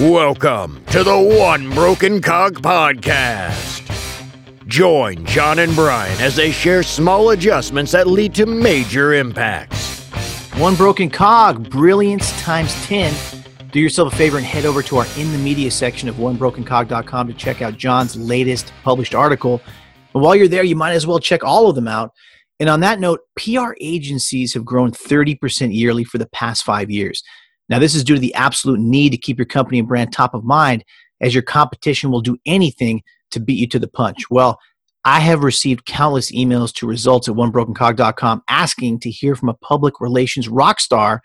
Welcome to the One Broken Cog Podcast. Join John and Brian as they share small adjustments that lead to major impacts. One broken cog, brilliance times 10. Do yourself a favor and head over to our In the Media section of onebrokencog.com to check out John's latest published article. And while you're there, you might as well check all of them out. And on that note, PR agencies have grown 30% yearly for the past five years. Now, this is due to the absolute need to keep your company and brand top of mind, as your competition will do anything to beat you to the punch. Well, I have received countless emails to results at onebrokencog.com asking to hear from a public relations rock star.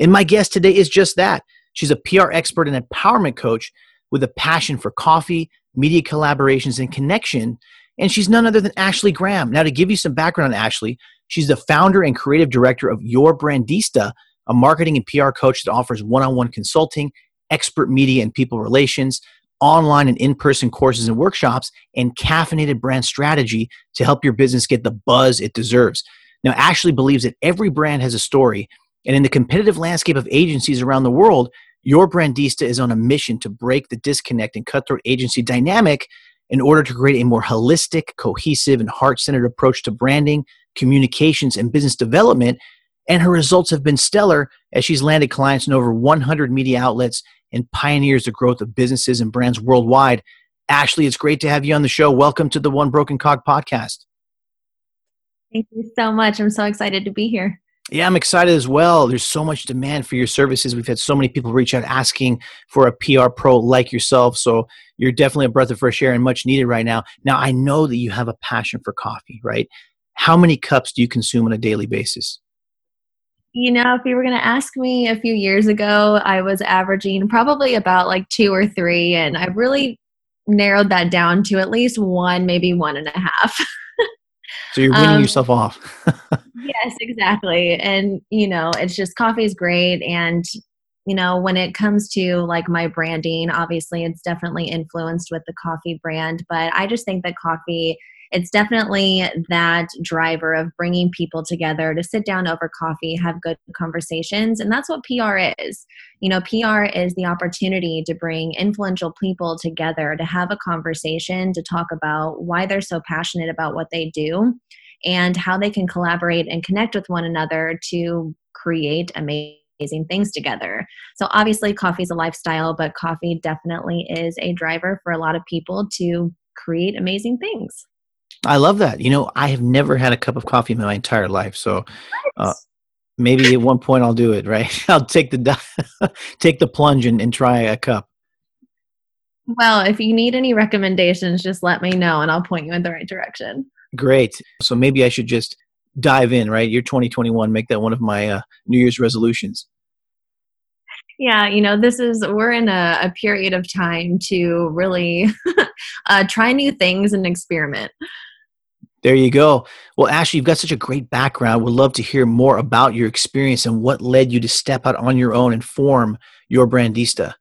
And my guest today is just that. She's a PR expert and empowerment coach with a passion for coffee, media collaborations, and connection. And she's none other than Ashley Graham. Now, to give you some background on Ashley, she's the founder and creative director of Your Brandista, a marketing and PR coach that offers one on one consulting, expert media and people relations, online and in person courses and workshops, and caffeinated brand strategy to help your business get the buzz it deserves. Now, Ashley believes that every brand has a story, and in the competitive landscape of agencies around the world, your Brandista is on a mission to break the disconnect and cutthroat agency dynamic in order to create a more holistic, cohesive, and heart centered approach to branding, communications, and business development and her results have been stellar as she's landed clients in over 100 media outlets and pioneers the growth of businesses and brands worldwide. Ashley, it's great to have you on the show. Welcome to the One Broken Cog podcast. Thank you so much. I'm so excited to be here. Yeah, I'm excited as well. There's so much demand for your services. We've had so many people reach out asking for a PR pro like yourself. So you're definitely a breath of fresh air and much needed right now. Now, I know that you have a passion for coffee, right? How many cups do you consume on a daily basis? You know, if you were going to ask me a few years ago, I was averaging probably about like two or three, and I've really narrowed that down to at least one, maybe one and a half. so you're weaning um, yourself off. yes, exactly. And, you know, it's just coffee is great. And, you know, when it comes to like my branding, obviously it's definitely influenced with the coffee brand, but I just think that coffee it's definitely that driver of bringing people together to sit down over coffee, have good conversations. And that's what PR is. You know, PR is the opportunity to bring influential people together to have a conversation, to talk about why they're so passionate about what they do and how they can collaborate and connect with one another to create amazing amazing things together. So obviously coffee is a lifestyle, but coffee definitely is a driver for a lot of people to create amazing things. I love that. You know, I have never had a cup of coffee in my entire life, so uh, maybe at one point I'll do it. Right? I'll take the take the plunge and, and try a cup. Well, if you need any recommendations, just let me know, and I'll point you in the right direction. Great. So maybe I should just dive in. Right? You're 2021. Make that one of my uh, New Year's resolutions. Yeah, you know, this is we're in a, a period of time to really uh, try new things and experiment. There you go. Well, Ashley, you've got such a great background. We'd love to hear more about your experience and what led you to step out on your own and form your Brandista.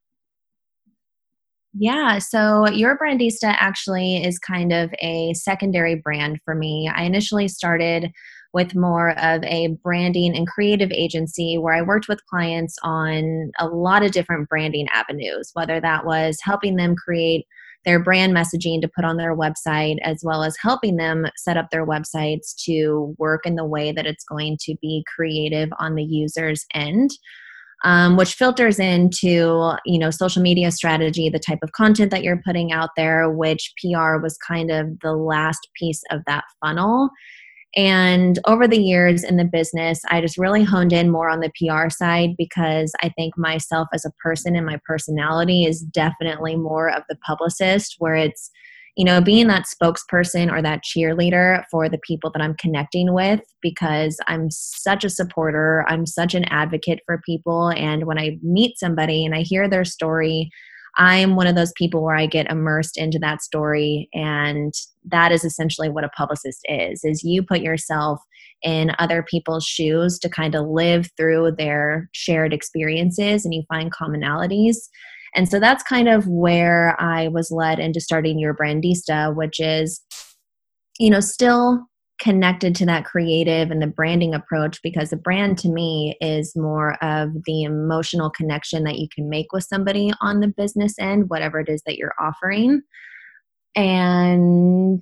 Yeah, so Your Brandista actually is kind of a secondary brand for me. I initially started with more of a branding and creative agency where I worked with clients on a lot of different branding avenues, whether that was helping them create their brand messaging to put on their website, as well as helping them set up their websites to work in the way that it's going to be creative on the user's end. Um, which filters into you know social media strategy the type of content that you're putting out there which pr was kind of the last piece of that funnel and over the years in the business, I just really honed in more on the PR side because I think myself as a person and my personality is definitely more of the publicist, where it's, you know, being that spokesperson or that cheerleader for the people that I'm connecting with because I'm such a supporter. I'm such an advocate for people. And when I meet somebody and I hear their story, I'm one of those people where I get immersed into that story and that is essentially what a publicist is is you put yourself in other people's shoes to kind of live through their shared experiences and you find commonalities. And so that's kind of where I was led into starting your brandista which is you know still connected to that creative and the branding approach because the brand to me is more of the emotional connection that you can make with somebody on the business end, whatever it is that you're offering. And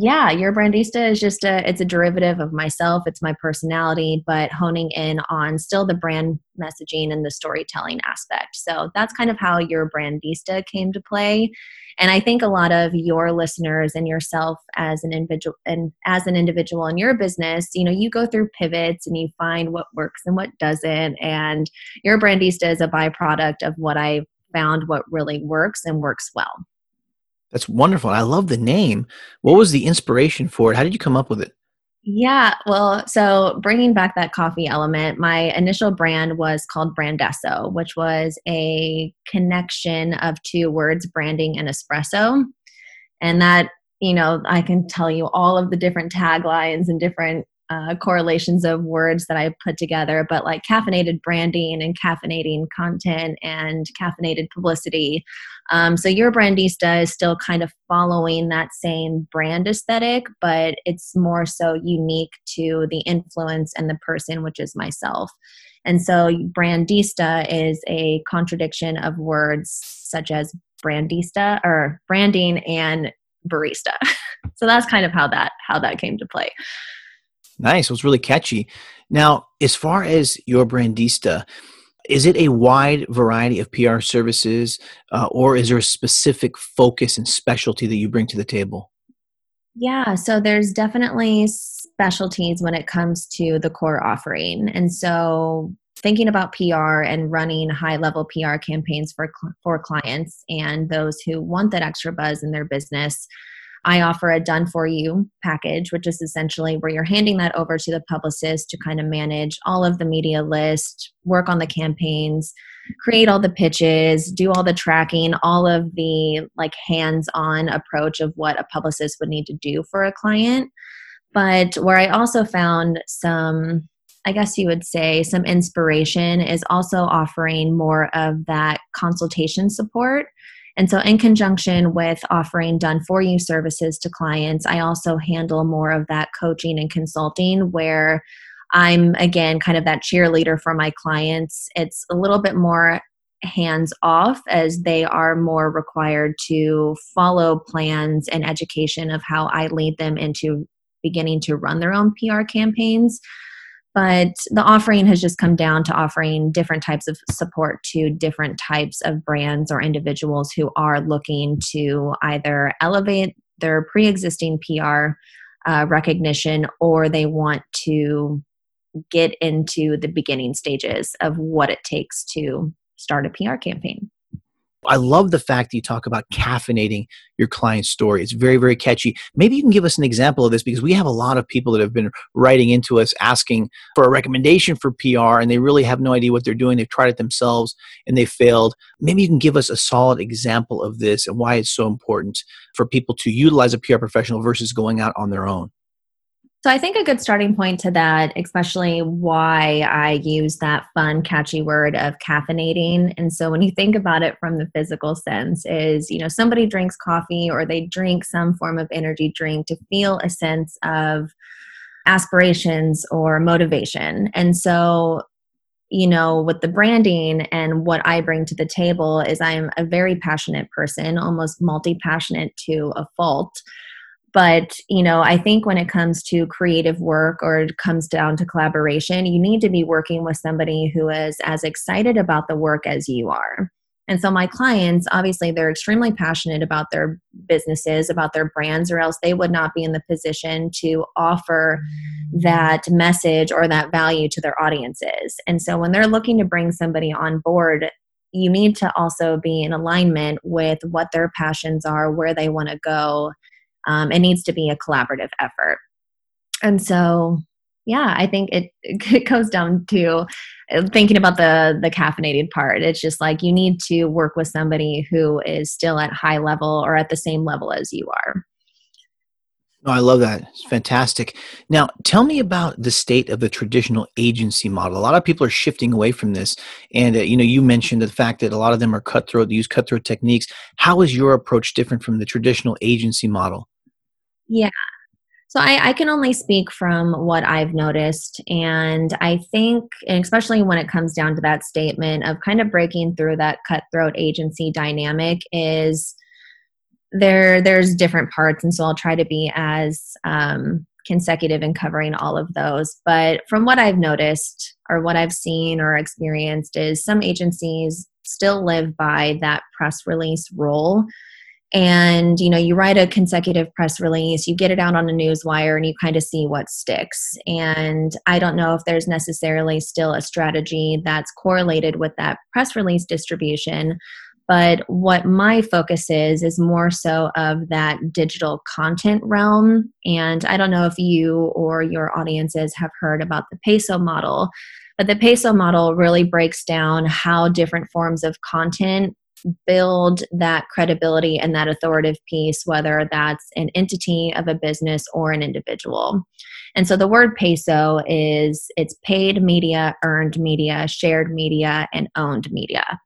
yeah, your brandista is just a it's a derivative of myself. It's my personality, but honing in on still the brand messaging and the storytelling aspect. So that's kind of how your brandista came to play. And I think a lot of your listeners and yourself as an individual and as an individual in your business, you know, you go through pivots and you find what works and what doesn't. And your brandista is a byproduct of what I found what really works and works well. That's wonderful. I love the name. What was the inspiration for it? How did you come up with it? Yeah, well, so bringing back that coffee element, my initial brand was called Brandesso, which was a connection of two words, branding and espresso. And that, you know, I can tell you all of the different taglines and different uh, correlations of words that I put together, but like caffeinated branding and caffeinating content and caffeinated publicity. Um, so your brandista is still kind of following that same brand aesthetic, but it's more so unique to the influence and the person, which is myself. And so brandista is a contradiction of words such as brandista or branding and barista. so that's kind of how that how that came to play. Nice. It was really catchy. Now, as far as your brandista, is it a wide variety of PR services, uh, or is there a specific focus and specialty that you bring to the table? Yeah, so there's definitely specialties when it comes to the core offering. And so thinking about PR and running high level PR campaigns for for clients and those who want that extra buzz in their business, I offer a done for you package, which is essentially where you're handing that over to the publicist to kind of manage all of the media list, work on the campaigns, create all the pitches, do all the tracking, all of the like hands on approach of what a publicist would need to do for a client. But where I also found some I guess you would say some inspiration is also offering more of that consultation support and so, in conjunction with offering done for you services to clients, I also handle more of that coaching and consulting where I'm again kind of that cheerleader for my clients. It's a little bit more hands off as they are more required to follow plans and education of how I lead them into beginning to run their own PR campaigns but the offering has just come down to offering different types of support to different types of brands or individuals who are looking to either elevate their pre-existing pr uh, recognition or they want to get into the beginning stages of what it takes to start a pr campaign I love the fact that you talk about caffeinating your client's story. It's very, very catchy. Maybe you can give us an example of this because we have a lot of people that have been writing into us asking for a recommendation for PR and they really have no idea what they're doing. They've tried it themselves and they failed. Maybe you can give us a solid example of this and why it's so important for people to utilize a PR professional versus going out on their own. So I think a good starting point to that, especially why I use that fun, catchy word of caffeinating. And so when you think about it from the physical sense, is you know somebody drinks coffee or they drink some form of energy drink to feel a sense of aspirations or motivation. And so you know, with the branding and what I bring to the table is I'm a very passionate person, almost multi passionate to a fault but you know i think when it comes to creative work or it comes down to collaboration you need to be working with somebody who is as excited about the work as you are. And so my clients obviously they're extremely passionate about their businesses about their brands or else they would not be in the position to offer that message or that value to their audiences. And so when they're looking to bring somebody on board you need to also be in alignment with what their passions are where they want to go um, it needs to be a collaborative effort. And so yeah i think it, it goes down to uh, thinking about the the caffeinated part. It's just like you need to work with somebody who is still at high level or at the same level as you are Oh, I love that. It's fantastic. Now, tell me about the state of the traditional agency model. A lot of people are shifting away from this, and uh, you know, you mentioned the fact that a lot of them are cutthroat, they use cutthroat techniques. How is your approach different from the traditional agency model? Yeah. So I, I, can only speak from what I've noticed. And I think, and especially when it comes down to that statement of kind of breaking through that cutthroat agency dynamic is there there's different parts. And so I'll try to be as um, consecutive in covering all of those. But from what I've noticed or what I've seen or experienced is some agencies still live by that press release role and you know you write a consecutive press release you get it out on a news wire and you kind of see what sticks and i don't know if there's necessarily still a strategy that's correlated with that press release distribution but what my focus is is more so of that digital content realm and i don't know if you or your audiences have heard about the peso model but the peso model really breaks down how different forms of content build that credibility and that authoritative piece, whether that's an entity of a business or an individual. And so the word peso is it's paid media, earned media, shared media, and owned media.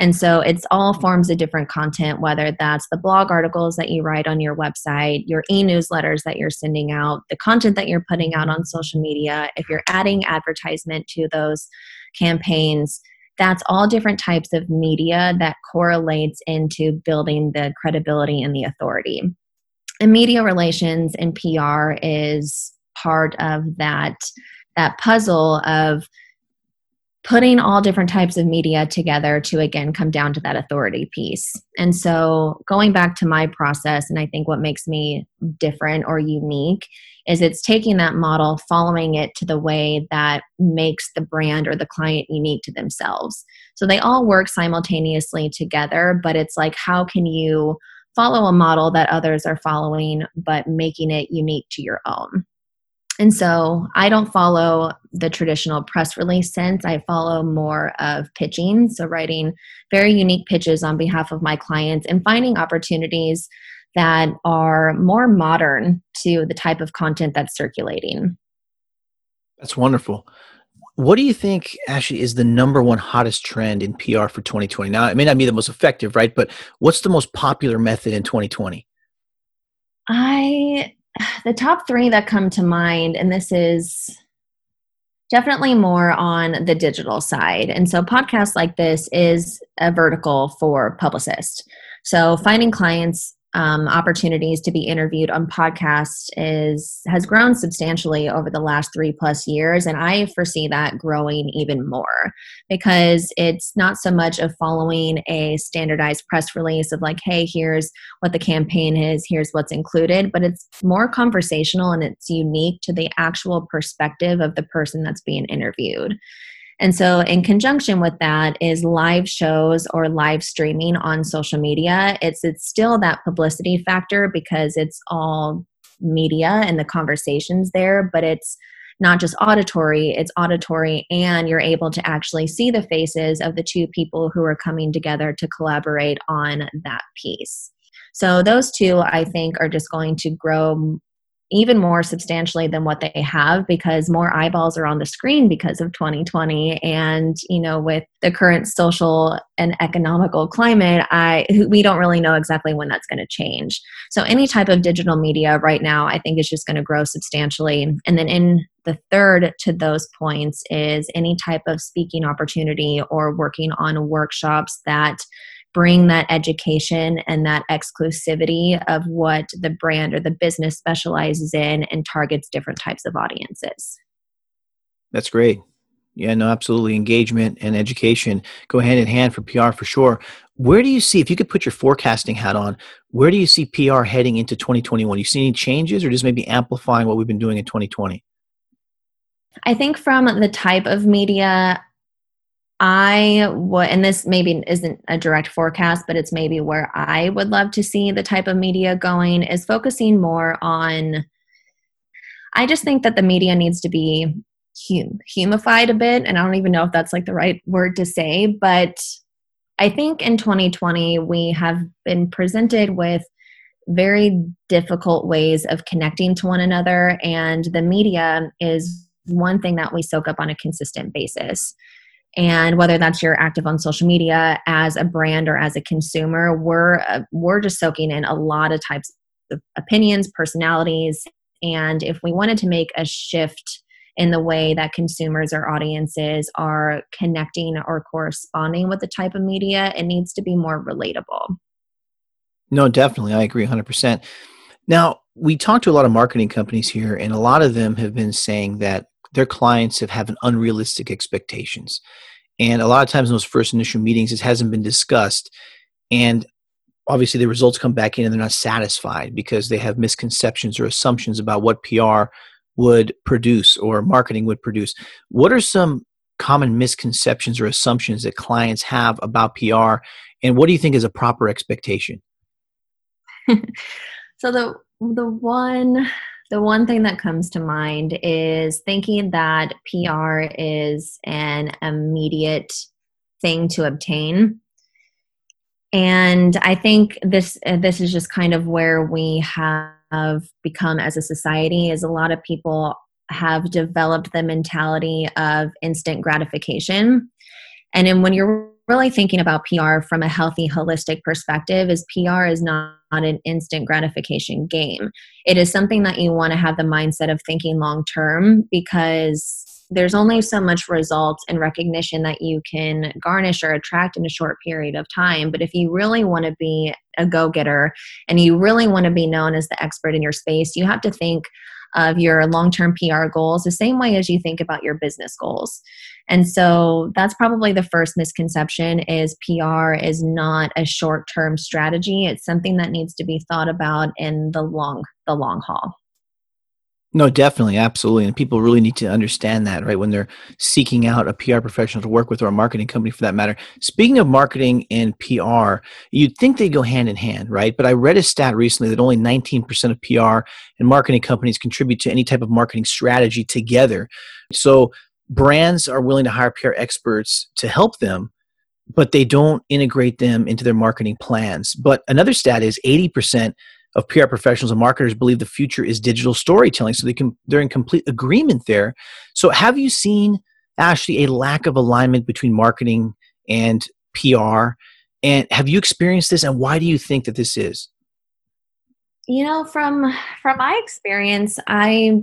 And so it's all forms of different content, whether that's the blog articles that you write on your website, your e newsletters that you're sending out, the content that you're putting out on social media, if you're adding advertisement to those campaigns, that's all different types of media that correlates into building the credibility and the authority. And media relations and PR is part of that that puzzle of putting all different types of media together to again come down to that authority piece. And so going back to my process and I think what makes me different or unique is it's taking that model, following it to the way that makes the brand or the client unique to themselves. So they all work simultaneously together, but it's like, how can you follow a model that others are following, but making it unique to your own? And so I don't follow the traditional press release sense. I follow more of pitching. So, writing very unique pitches on behalf of my clients and finding opportunities that are more modern to the type of content that's circulating. That's wonderful. What do you think actually is the number one hottest trend in PR for 2020? Now, it may not be the most effective, right? But what's the most popular method in 2020? I, the top three that come to mind, and this is definitely more on the digital side. And so, podcasts like this is a vertical for publicists. So, finding clients um, opportunities to be interviewed on podcasts is has grown substantially over the last three plus years and i foresee that growing even more because it's not so much of following a standardized press release of like hey here's what the campaign is here's what's included but it's more conversational and it's unique to the actual perspective of the person that's being interviewed and so, in conjunction with that, is live shows or live streaming on social media. It's it's still that publicity factor because it's all media and the conversations there, but it's not just auditory, it's auditory, and you're able to actually see the faces of the two people who are coming together to collaborate on that piece. So, those two I think are just going to grow even more substantially than what they have because more eyeballs are on the screen because of 2020 and you know with the current social and economical climate i we don't really know exactly when that's going to change. So any type of digital media right now i think is just going to grow substantially. And then in the third to those points is any type of speaking opportunity or working on workshops that bring that education and that exclusivity of what the brand or the business specializes in and targets different types of audiences. That's great. Yeah, no, absolutely. Engagement and education go hand in hand for PR for sure. Where do you see, if you could put your forecasting hat on, where do you see PR heading into 2021? You see any changes or just maybe amplifying what we've been doing in 2020? I think from the type of media, I would, and this maybe isn't a direct forecast, but it's maybe where I would love to see the type of media going is focusing more on. I just think that the media needs to be hum, humified a bit, and I don't even know if that's like the right word to say, but I think in 2020 we have been presented with very difficult ways of connecting to one another, and the media is one thing that we soak up on a consistent basis and whether that's you're active on social media as a brand or as a consumer we're uh, we're just soaking in a lot of types of opinions personalities And if we wanted to make a shift in the way that consumers or audiences are connecting or corresponding with the type of media, it needs to be more relatable. No, definitely. I agree 100%. Now, we talked to a lot of marketing companies here, and a lot of them have been saying that their clients have having unrealistic expectations. And a lot of times in those first initial meetings, it hasn't been discussed. And obviously the results come back in and they're not satisfied because they have misconceptions or assumptions about what PR would produce or marketing would produce. What are some common misconceptions or assumptions that clients have about PR and what do you think is a proper expectation? so the the one the one thing that comes to mind is thinking that PR is an immediate thing to obtain. And i think this uh, this is just kind of where we have become as a society is a lot of people have developed the mentality of instant gratification. And then when you're really thinking about pr from a healthy holistic perspective is pr is not an instant gratification game it is something that you want to have the mindset of thinking long term because there's only so much results and recognition that you can garnish or attract in a short period of time. But if you really want to be a go getter and you really want to be known as the expert in your space, you have to think of your long term PR goals the same way as you think about your business goals. And so that's probably the first misconception is PR is not a short term strategy. It's something that needs to be thought about in the long the long haul. No, definitely, absolutely. And people really need to understand that, right? When they're seeking out a PR professional to work with or a marketing company for that matter. Speaking of marketing and PR, you'd think they go hand in hand, right? But I read a stat recently that only 19% of PR and marketing companies contribute to any type of marketing strategy together. So brands are willing to hire PR experts to help them, but they don't integrate them into their marketing plans. But another stat is 80% of PR professionals and marketers believe the future is digital storytelling. So they can they're in complete agreement there. So have you seen Ashley a lack of alignment between marketing and PR? And have you experienced this and why do you think that this is? You know, from from my experience, I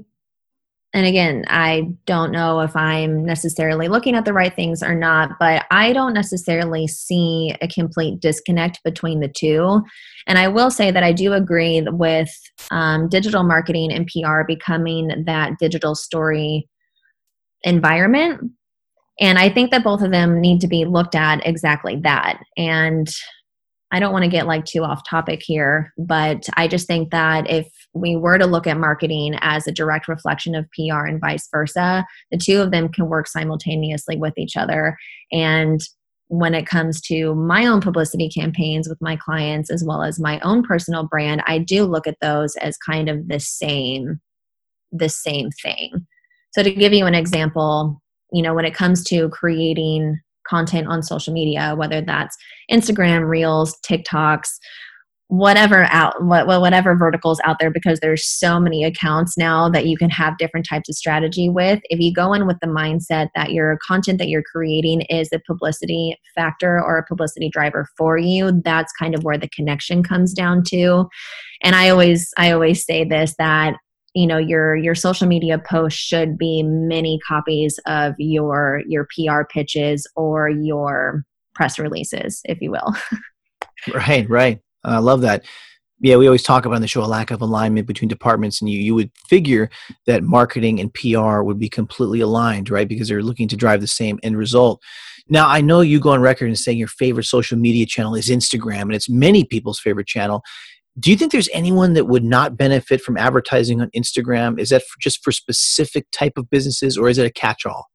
and again, I don't know if I'm necessarily looking at the right things or not, but I don't necessarily see a complete disconnect between the two. And I will say that I do agree with um, digital marketing and PR becoming that digital story environment. And I think that both of them need to be looked at exactly that. And I don't want to get like too off topic here, but I just think that if we were to look at marketing as a direct reflection of PR and vice versa, the two of them can work simultaneously with each other. And when it comes to my own publicity campaigns with my clients as well as my own personal brand, I do look at those as kind of the same the same thing. So to give you an example, you know, when it comes to creating content on social media, whether that's Instagram, Reels, TikToks, whatever out whatever verticals out there because there's so many accounts now that you can have different types of strategy with. If you go in with the mindset that your content that you're creating is a publicity factor or a publicity driver for you that's kind of where the connection comes down to. And i always i always say this that you know your your social media post should be many copies of your your PR pitches or your press releases if you will. Right right. I love that. Yeah we always talk about on the show a lack of alignment between departments and you you would figure that marketing and PR would be completely aligned right? Because they're looking to drive the same end result. Now I know you go on record and saying your favorite social media channel is Instagram and it's many people's favorite channel do you think there's anyone that would not benefit from advertising on Instagram? Is that for just for specific type of businesses or is it a catch-all?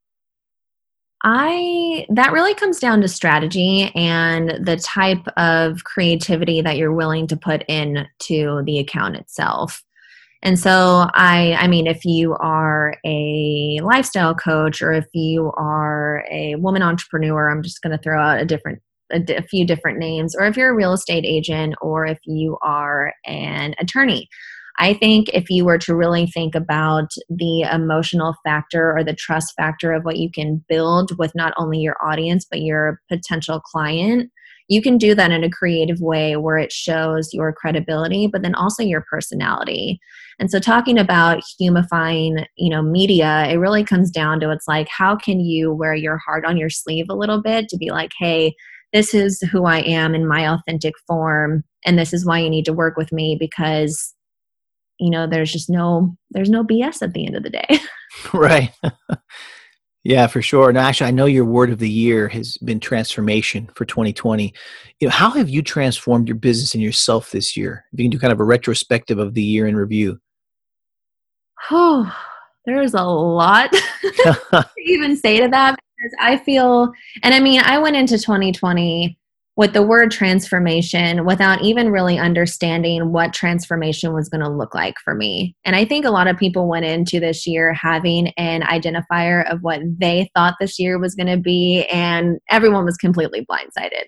I that really comes down to strategy and the type of creativity that you're willing to put in to the account itself. And so I I mean if you are a lifestyle coach or if you are a woman entrepreneur, I'm just going to throw out a different a, few different names, or if you're a real estate agent, or if you are an attorney. I think if you were to really think about the emotional factor or the trust factor of what you can build with not only your audience, but your potential client, you can do that in a creative way where it shows your credibility but then also your personality and so talking about humifying you know media it really comes down to it's like how can you wear your heart on your sleeve a little bit to be like hey this is who i am in my authentic form and this is why you need to work with me because you know there's just no there's no bs at the end of the day. Right. Yeah for sure. And Ashley i know your word of the year has been transformation for 2020 you know how have you transformed your business and yourself this year? If you can do kind of a retrospective of the year in review. Oh there's a lot to even say to that because i feel and i mean i went into 2020 with the word transformation without even really understanding what transformation was going to look like for me. And I think a lot of people went into this year having an identifier of what they thought this year was going to be, and everyone was completely blindsided.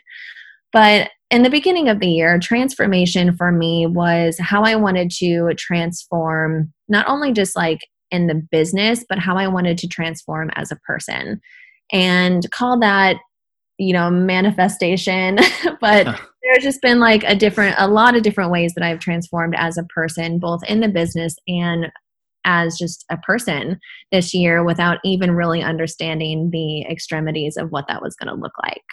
But in the beginning of the year, transformation for me was how I wanted to transform not only just like in the business, but how I wanted to transform as a person. And call that you know manifestation. But there's just been like a different a lot of different ways that i've transformed as a person both in the business and as just a person this year without even really understanding the extremities of what that was going to look like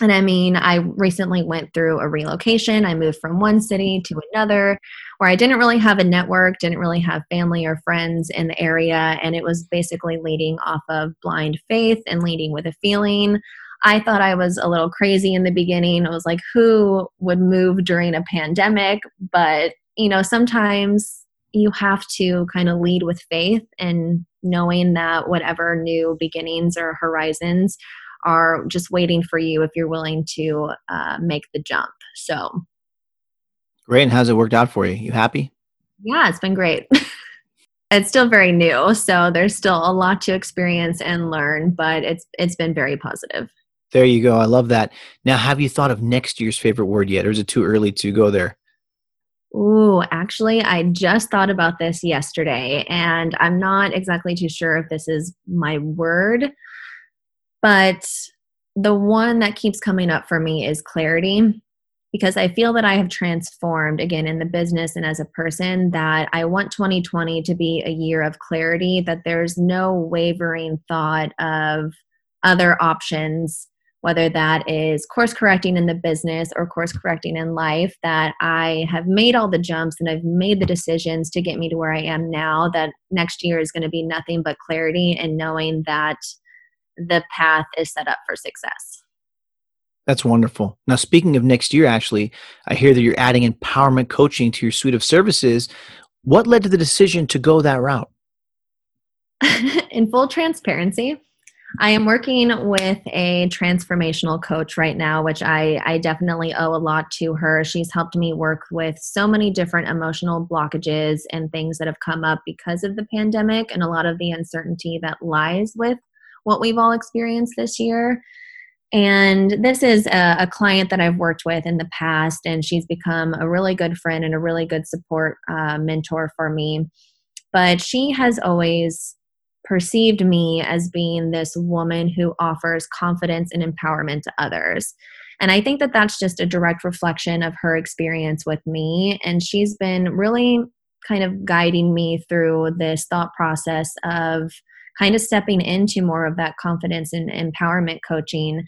and I mean, I recently went through a relocation. I moved from one city to another where I didn't really have a network, didn't really have family or friends in the area. And it was basically leading off of blind faith and leading with a feeling. I thought I was a little crazy in the beginning. I was like, who would move during a pandemic? But, you know, sometimes you have to kind of lead with faith and knowing that whatever new beginnings or horizons are just waiting for you if you're willing to uh, make the jump. So, great. And how's it worked out for you? You happy? Yeah, it's been great. it's still very new, so there's still a lot to experience and learn, but it's it's been very positive. There you go. I love that. Now, have you thought of next year's favorite word yet, or is it too early to go there? Ooh, actually, I just thought about this yesterday, and I'm not exactly too sure if this is my word, but the one that keeps coming up for me is clarity because I feel that I have transformed again in the business and as a person that I want 2020 to be a year of clarity, that there's no wavering thought of other options whether that is course correcting in the business or course correcting in life, that I have made all the jumps and I've made the decisions to get me to where I am now, that next year is going to be nothing but clarity and knowing that the path is set up for success. That's wonderful. Now, speaking of next year, Ashley, I hear that you're adding empowerment coaching to your suite of services. What led to the decision to go that route? In full transparency, I am working with a transformational coach right now, which I, I definitely owe a lot to her. She's helped me work with so many different emotional blockages and things that have come up because of the pandemic and a lot of the uncertainty that lies with what we've all experienced this year. And this is a, a, client that I've worked with in the past, and she's become a really good friend and a really good support uh, mentor for me. But she has always perceived me as being this woman who offers confidence and empowerment to others. And I think that that's just a direct reflection of her experience with me. And she's been really kind of guiding me through this thought process of kind of stepping into more of that confidence and empowerment coaching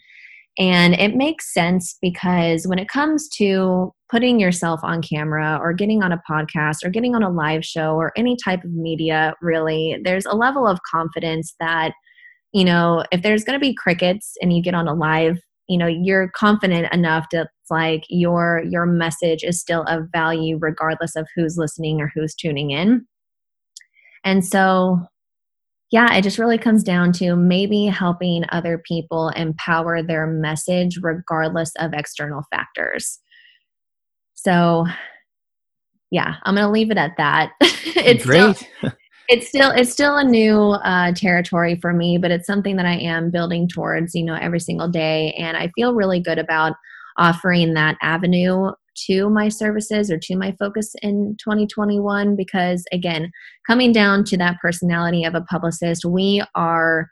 and it makes sense because when it comes to putting yourself on camera or getting on a podcast or getting on a live show or any type of media, really, there's a level of confidence that, you know, if there's going to be crickets and you get on a live, you know, you're confident enough to like your your message is still of value regardless of who's listening or who's tuning in. And so yeah, it just really comes down to maybe helping other people empower their message regardless of external factors. So, yeah, I'm going to leave it at that. it's great. Still, it's still it's still a new uh, territory for me, but it's something that I am building towards, you know, every single day, and I feel really good about offering that avenue to my services or to my focus in 2021 because again coming down to that personality of a publicist we are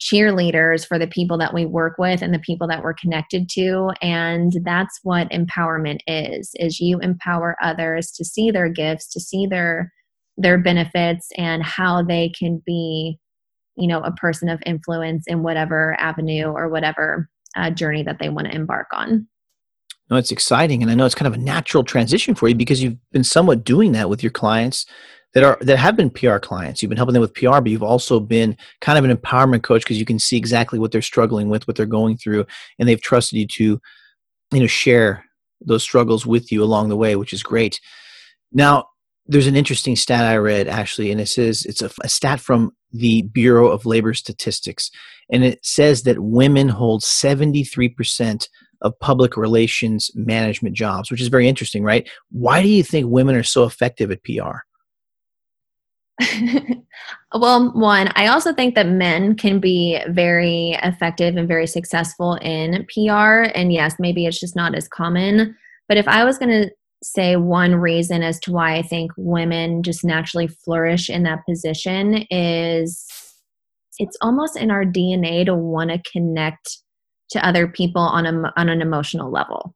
cheerleaders for the people that we work with and the people that we're connected to and that's what empowerment is is you empower others to see their gifts to see their their benefits and how they can be you know a person of influence in whatever avenue or whatever uh, journey that they want to embark on no it's exciting and i know it's kind of a natural transition for you because you've been somewhat doing that with your clients that are that have been PR clients. You've been helping them with PR, but you've also been kind of an empowerment coach because you can see exactly what they're struggling with, what they're going through, and they've trusted you to, you know, share those struggles with you along the way, which is great. Now, there's an interesting stat I read actually, and it says it's a, a stat from the Bureau of Labor Statistics, and it says that women hold 73% of public relations management jobs, which is very interesting, right? Why do you think women are so effective at PR? well, one, I also think that men can be very effective and very successful in PR. And yes, maybe it's just not as common. But if I was going to say one reason as to why I think women just naturally flourish in that position is it's almost in our DNA to want to connect to other people on a, on an emotional level.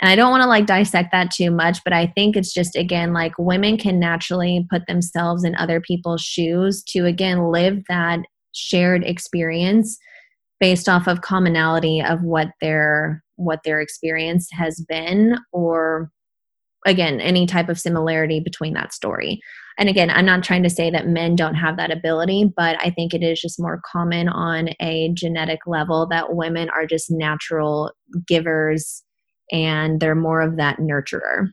And I don't want to like dissect that too much, but I think it's just again like women can naturally put themselves in other people's shoes to again live that shared experience based off of commonality of what their what their experience has been or again any type of similarity between that story and again i'm not trying to say that men don't have that ability but i think it is just more common on a genetic level that women are just natural givers and they're more of that nurturer.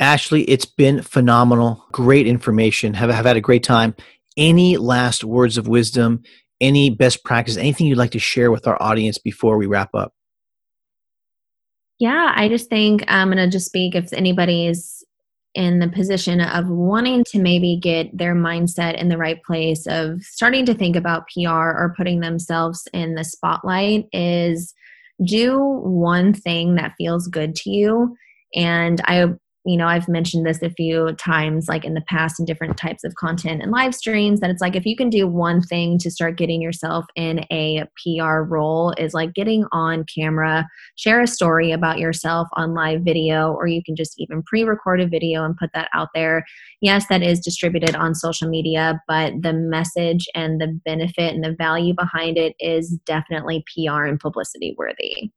Ashley, it's been phenomenal. Great information. Have, have had a great time. Any last words of wisdom, any best practice, anything you'd like to share with our audience before we wrap up? Yeah, I just think I'm going to just speak if anybody's in the position of wanting to maybe get their mindset in the right place of starting to think about PR or putting themselves in the spotlight is do one thing that feels good to you. And I you know, I've mentioned this a few times, like in the past, in different types of content and live streams, that it's like if you can do one thing to start getting yourself in a PR role, is like getting on camera, share a story about yourself on live video, or you can just even pre record a video and put that out there. Yes, that is distributed on social media, but the message and the benefit and the value behind it is definitely PR and publicity worthy.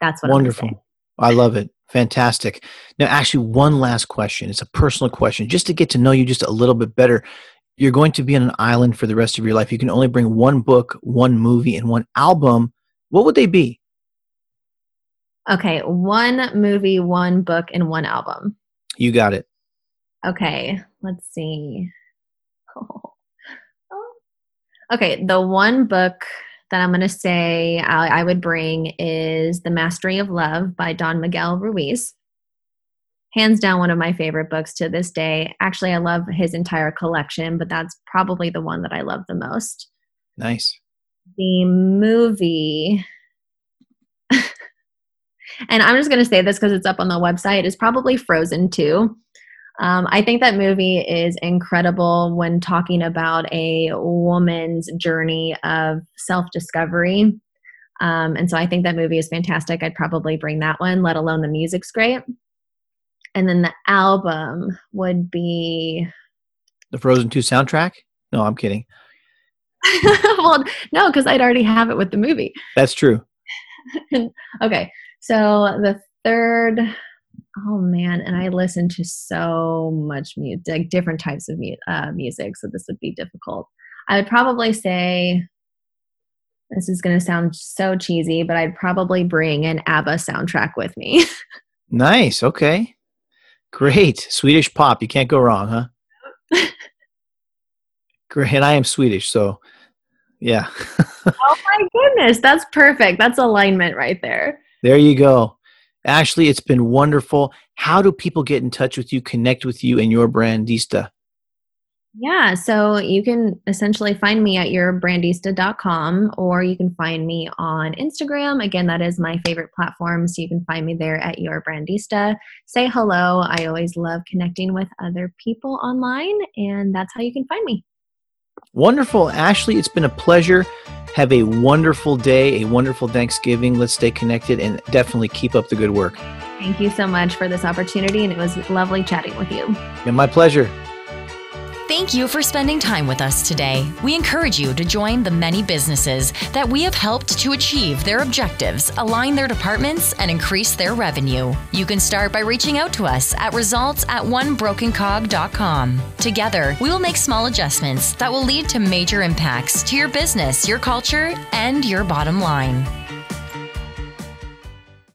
That's what wonderful. I love it. Fantastic. Now, Ashley, one last question. It's a personal question, just to get to know you just a little bit better. You're going to be on an island for the rest of your life. You can only bring one book, one movie, and one album. What would they be? Okay, one movie, one book, and one album. You got it. Okay, let's see. Oh. Okay, the one book that I'm going to say I, I would bring is The Mastery of Love by Don Miguel Ruiz. Hands down, one of my favorite books to this day. Actually, I love his entire collection, but that's probably the one that I love the most. Nice. The movie, and I'm just going to say this because it's up on the website, is probably Frozen 2. Um, I think that movie is incredible when talking about a woman's journey of self discovery. Um, and so I think that movie is fantastic. I'd probably bring that one, let alone the music's great. And then the album would be the Frozen 2 soundtrack? No, I'm kidding. well, no, because I'd already have it with the movie. That's true. okay. So the third Oh man, and I listen to so much music, like different types of mu- uh, music, so this would be difficult. I would probably say this is going to sound so cheesy, but I'd probably bring an ABBA soundtrack with me. nice. Okay. Great. Swedish pop. You can't go wrong, huh? Great. And I am Swedish, so yeah. oh my goodness. That's perfect. That's alignment right there. There you go. Ashley, it's been wonderful. How do people get in touch with you, connect with you and your brandista? Yeah, so you can essentially find me at yourbrandista.com or you can find me on Instagram. Again, that is my favorite platform, so you can find me there at Your Brandista. Say hello. I always love connecting with other people online, and that's how you can find me. Wonderful. Ashley, it's been a pleasure. Have a wonderful day, a wonderful Thanksgiving. Let's stay connected and definitely keep up the good work. Thank you so much for this opportunity, and it was lovely chatting with you. Yeah, my pleasure. Thank you for spending time with us today. We encourage you to join the many businesses that we have helped to achieve their objectives, align their departments, and increase their revenue. You can start by reaching out to us at results at onebrokencog.com. Together, we will make small adjustments that will lead to major impacts to your business, your culture, and your bottom line.